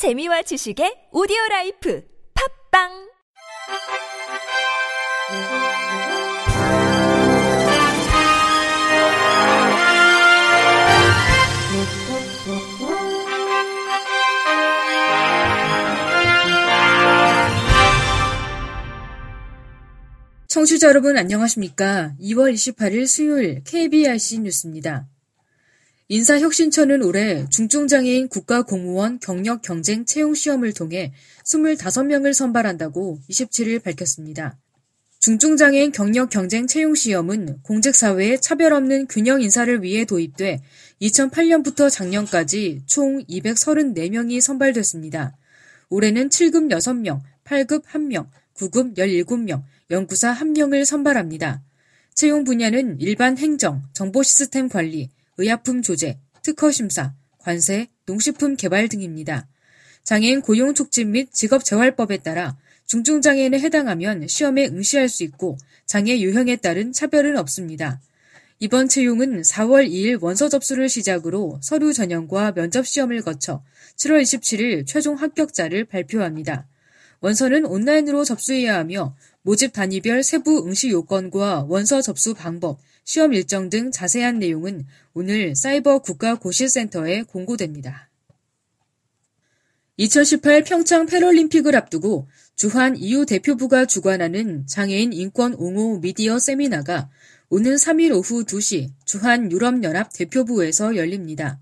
재미와 지식의 오디오 라이프 팝빵 청취자 여러분 안녕하십니까? 2월 28일 수요일 KBRC 뉴스입니다. 인사혁신처는 올해 중증장애인 국가공무원 경력 경쟁 채용 시험을 통해 25명을 선발한다고 27일 밝혔습니다. 중증장애인 경력 경쟁 채용 시험은 공직사회에 차별 없는 균형 인사를 위해 도입돼 2008년부터 작년까지 총 234명이 선발됐습니다. 올해는 7급 6명, 8급 1명, 9급 17명, 연구사 1명을 선발합니다. 채용 분야는 일반 행정, 정보 시스템 관리, 의약품 조제, 특허 심사, 관세, 농식품 개발 등입니다. 장애인 고용 촉진 및 직업 재활법에 따라 중증 장애인에 해당하면 시험에 응시할 수 있고 장애 유형에 따른 차별은 없습니다. 이번 채용은 4월 2일 원서 접수를 시작으로 서류 전형과 면접 시험을 거쳐 7월 27일 최종 합격자를 발표합니다. 원서는 온라인으로 접수해야 하며 모집 단위별 세부 응시 요건과 원서 접수 방법, 시험 일정 등 자세한 내용은 오늘 사이버 국가고시센터에 공고됩니다. 2018 평창 패럴림픽을 앞두고 주한 EU 대표부가 주관하는 장애인 인권 옹호 미디어 세미나가 오는 3일 오후 2시 주한 유럽연합 대표부에서 열립니다.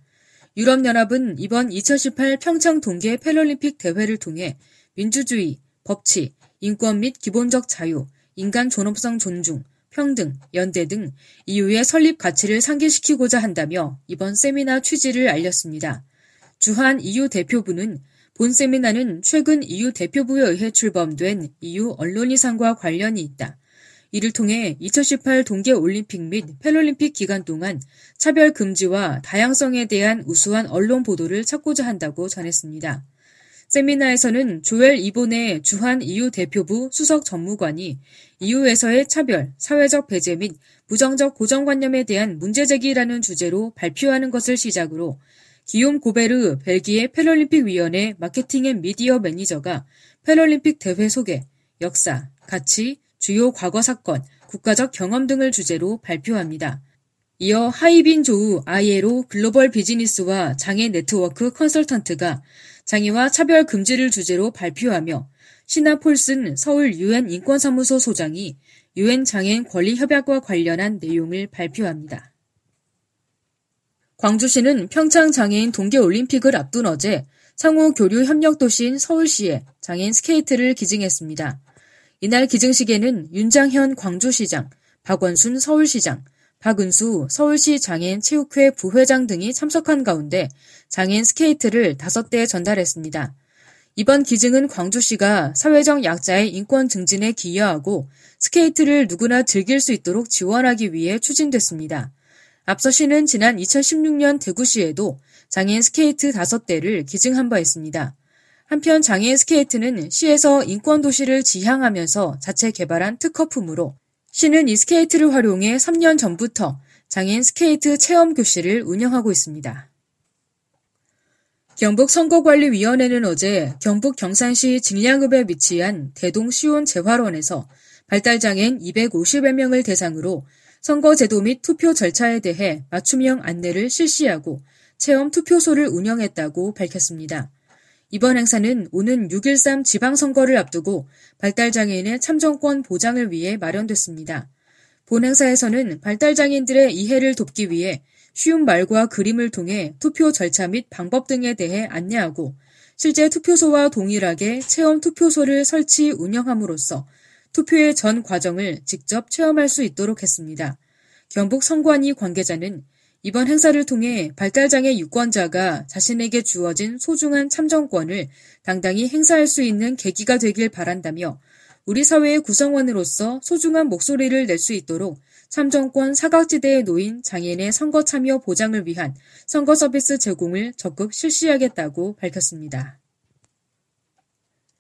유럽연합은 이번 2018 평창 동계 패럴림픽 대회를 통해 민주주의, 법치, 인권 및 기본적 자유, 인간 존엄성 존중, 평등, 연대 등 EU의 설립 가치를 상기시키고자 한다며 이번 세미나 취지를 알렸습니다. 주한 EU 대표부는 본 세미나는 최근 EU 대표부에 의해 출범된 EU 언론이상과 관련이 있다. 이를 통해 2018 동계 올림픽 및 패럴림픽 기간 동안 차별 금지와 다양성에 대한 우수한 언론 보도를 찾고자 한다고 전했습니다. 세미나에서는 조엘 이보네 주한 EU 대표부 수석 전문관이 EU에서의 차별, 사회적 배제 및 부정적 고정관념에 대한 문제제기라는 주제로 발표하는 것을 시작으로 기욤 고베르 벨기에 패럴림픽 위원회 마케팅 and 미디어 매니저가 패럴림픽 대회 소개, 역사, 가치, 주요 과거 사건, 국가적 경험 등을 주제로 발표합니다. 이어 하이빈 조우 ILO 글로벌 비즈니스와 장애 네트워크 컨설턴트가 장애와 차별 금지를 주제로 발표하며 시나 폴슨 서울 유엔 인권사무소 소장이 유엔 장애인 권리 협약과 관련한 내용을 발표합니다. 광주시는 평창 장애인 동계 올림픽을 앞둔 어제 상호 교류 협력 도시인 서울시에 장애인 스케이트를 기증했습니다. 이날 기증식에는 윤장현 광주시장, 박원순 서울시장, 박은수 서울시 장애인 체육회 부회장 등이 참석한 가운데 장애인 스케이트를 다섯 대 전달했습니다. 이번 기증은 광주시가 사회적 약자의 인권 증진에 기여하고 스케이트를 누구나 즐길 수 있도록 지원하기 위해 추진됐습니다. 앞서 시는 지난 2016년 대구시에도 장애인 스케이트 다섯 대를 기증한 바 있습니다. 한편 장애인 스케이트는 시에서 인권 도시를 지향하면서 자체 개발한 특허품으로 시는 이 스케이트를 활용해 3년 전부터 장애인 스케이트 체험 교실을 운영하고 있습니다. 경북 선거관리위원회는 어제 경북 경산시 진량읍에 위치한 대동 시온 재활원에서 발달장애인 250여 명을 대상으로 선거제도 및 투표 절차에 대해 맞춤형 안내를 실시하고 체험 투표소를 운영했다고 밝혔습니다. 이번 행사는 오는 6.13 지방선거를 앞두고 발달장애인의 참정권 보장을 위해 마련됐습니다. 본 행사에서는 발달장애인들의 이해를 돕기 위해 쉬운 말과 그림을 통해 투표 절차 및 방법 등에 대해 안내하고 실제 투표소와 동일하게 체험 투표소를 설치 운영함으로써 투표의 전 과정을 직접 체험할 수 있도록 했습니다. 경북 선관위 관계자는 이번 행사를 통해 발달장애 유권자가 자신에게 주어진 소중한 참정권을 당당히 행사할 수 있는 계기가 되길 바란다며 우리 사회의 구성원으로서 소중한 목소리를 낼 수 있도록 참정권 사각지대에 놓인 장애인의 선거 참여 보장을 위한 선거 서비스 제공을 적극 실시하겠다고 밝혔습니다.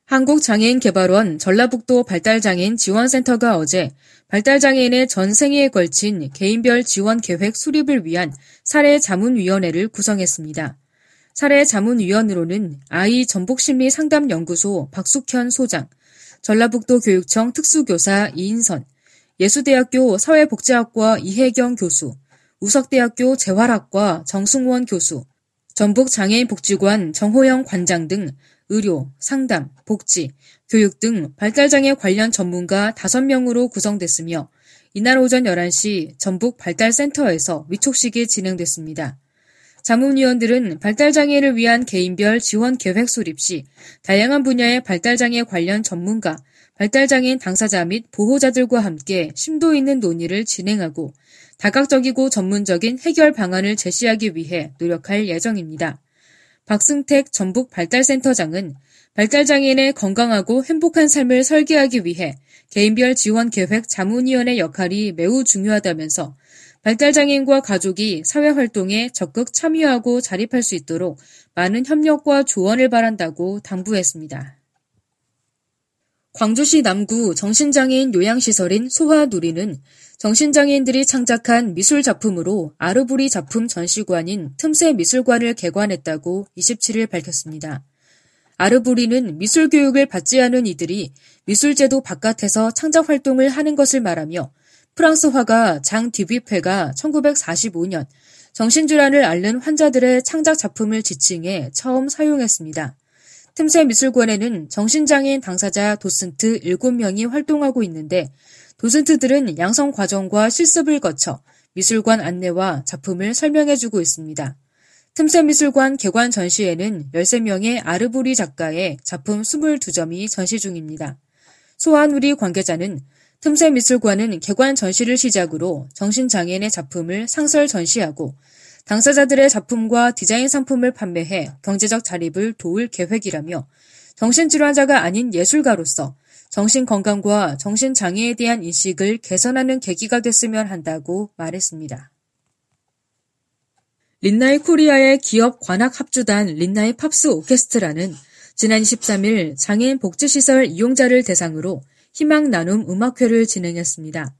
한국장애인개발원 전라북도 발달장애인 지원센터가 어제 발달장애인의 전 생애에 걸친 개인별 지원 계획 수립을 위한 사례 자문위원회를 구성했습니다. 사례 자문위원으로는 아이 전복심리 상담연구소 박숙현 소장, 전라북도 교육청 특수교사 이인선, 예수대학교 사회복지학과 이혜경 교수, 우석대학교 재활학과 정승원 교수, 전북장애인복지관 정호영 관장 등 의료, 상담, 복지, 교육 등 발달장애 관련 전문가 5명으로 구성됐으며 이날 오전 11시 전북 발달센터에서 위촉식이 진행됐습니다. 자문위원들은 발달장애를 위한 개인별 지원 계획 수립 시 다양한 분야의 발달장애 관련 전문가, 발달장애인 당사자 및 보호자들과 함께 심도 있는 논의를 진행하고 다각적이고 전문적인 해결 방안을 제시하기 위해 노력할 예정입니다. 박승택 전북 발달센터장은 발달장애인의 건강하고 행복한 삶을 설계하기 위해 개인별 지원 계획 자문위원회 역할이 매우 중요하다면서 발달장애인과 가족이 사회활동에 적극 참여하고 자립할 수 있도록 많은 협력과 조언을 바란다고 당부했습니다. 광주시 남구 정신장애인 요양시설인 소화누리는 정신장애인들이 창작한 미술 작품으로 아르부리 작품 전시관인 틈새 미술관을 개관했다고 27일 밝혔습니다. 아르부리는 미술 교육을 받지 않은 이들이 미술제도 바깥에서 창작 활동을 하는 것을 말하며 프랑스 화가 장 디뷔페가 1945년 정신질환을 앓는 환자들의 창작 작품을 지칭해 처음 사용했습니다. 틈새 미술관에는 정신장애인 당사자 도슨트 7명이 활동하고 있는데 도슨트들은 양성 과정과 실습을 거쳐 미술관 안내와 작품을 설명해주고 있습니다. 틈새 미술관 개관 전시회는 13명의 아르부리 작가의 작품 22점이 전시 중입니다. 소한우리 관계자는 틈새 미술관은 개관 전시를 시작으로 정신장애인의 작품을 상설 전시하고 당사자들의 작품과 디자인 상품을 판매해 경제적 자립을 도울 계획이라며 정신질환자가 아닌 예술가로서 정신건강과 정신장애에 대한 인식을 개선하는 계기가 됐으면 한다고 말했습니다. 린나이 코리아의 기업 관악 합주단 린나이 팝스 오케스트라는 지난 23일 장애인 복지시설 이용자를 대상으로 희망 나눔 음악회를 진행했습니다.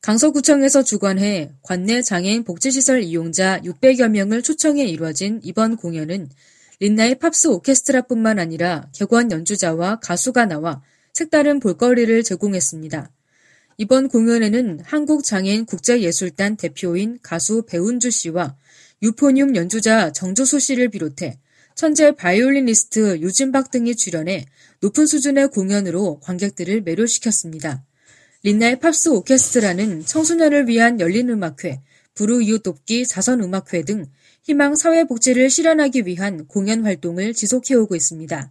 강서구청에서 주관해 관내 장애인 복지시설 이용자 600여 명을 초청해 이루어진 이번 공연은 린나이 팝스 오케스트라뿐만 아니라 객원 연주자와 가수가 나와 색다른 볼거리를 제공했습니다. 이번 공연에는 한국장애인 국제예술단 대표인 가수 배은주 씨와 유포늄 연주자 정조수 씨를 비롯해 천재 바이올리니스트 유진박 등이 출연해 높은 수준의 공연으로 관객들을 매료시켰습니다. 린나이 팝스 오케스트라는 청소년을 위한 열린 음악회, 불우 이웃 돕기 자선 음악회 등 희망 사회복지를 실현하기 위한 공연 활동을 지속해오고 있습니다.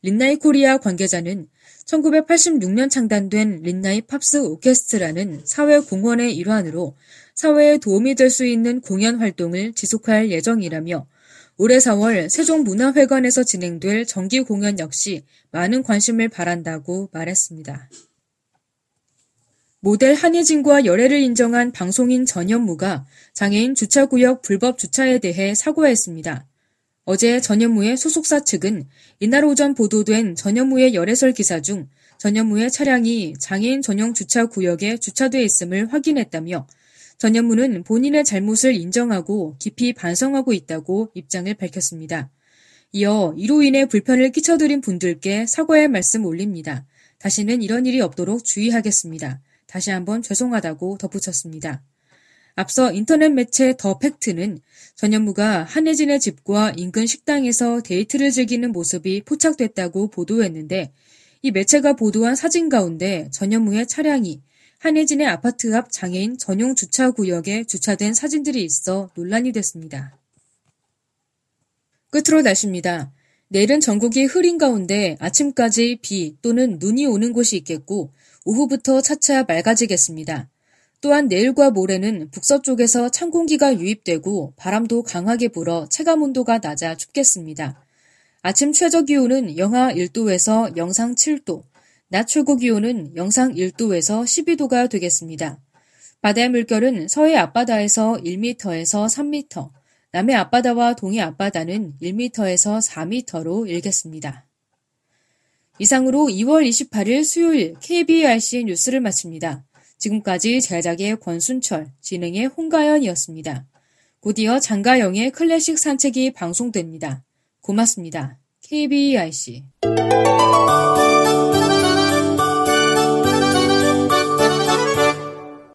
린나이 코리아 관계자는 1986년 창단된 린나이 팝스 오케스트라는 사회 공헌의 일환으로 사회에 도움이 될 수 있는 공연 활동을 지속할 예정이라며 올해 4월 세종문화회관에서 진행될 정기 공연 역시 많은 관심을 바란다고 말했습니다. 모델 한예진과 열애를 인정한 방송인 전현무가 장애인 주차구역 불법 주차에 대해 사과했습니다. 어제 전현무의 소속사 측은 이날 오전 보도된 전현무의 열애설 기사 중 전현무의 차량이 장애인 전용 주차 구역에 주차돼 있음을 확인했다며 전현무는 본인의 잘못을 인정하고 깊이 반성하고 있다고 입장을 밝혔습니다. 이어 이로 인해 불편을 끼쳐드린 분들께 사과의 말씀 올립니다. 다시는 이런 일이 없도록 주의하겠습니다. 다시 한번 죄송하다고 덧붙였습니다. 앞서 인터넷 매체 더 팩트는 전현무가 한혜진의 집과 인근 식당에서 데이트를 즐기는 모습이 포착됐다고 보도했는데 이 매체가 보도한 사진 가운데 전현무의 차량이 한혜진의 아파트 앞 장애인 전용 주차 구역에 주차된 사진들이 있어 논란이 됐습니다. 끝으로 날씨입니다. 내일은 전국이 흐린 가운데 아침까지 비 또는 눈이 오는 곳이 있겠고 오후부터 차차 맑아지겠습니다. 또한 내일과 모레는 북서쪽에서 찬 공기가 유입되고 바람도 강하게 불어 체감 온도가 낮아 춥겠습니다. 아침 최저 기온은 영하 1도에서 영상 7도, 낮 최고 기온은 영상 1도에서 12도가 되겠습니다. 바다의 물결은 서해 앞바다에서 1m에서 3m, 남해 앞바다와 동해 앞바다는 1m에서 4m로 일겠습니다. 이상으로 2월 28일 수요일 KBRC 뉴스를 마칩니다. 지금까지 제작의 권순철, 진행의 홍가연이었습니다. 곧이어 장가영의 클래식 산책이 방송됩니다. 고맙습니다. KBIC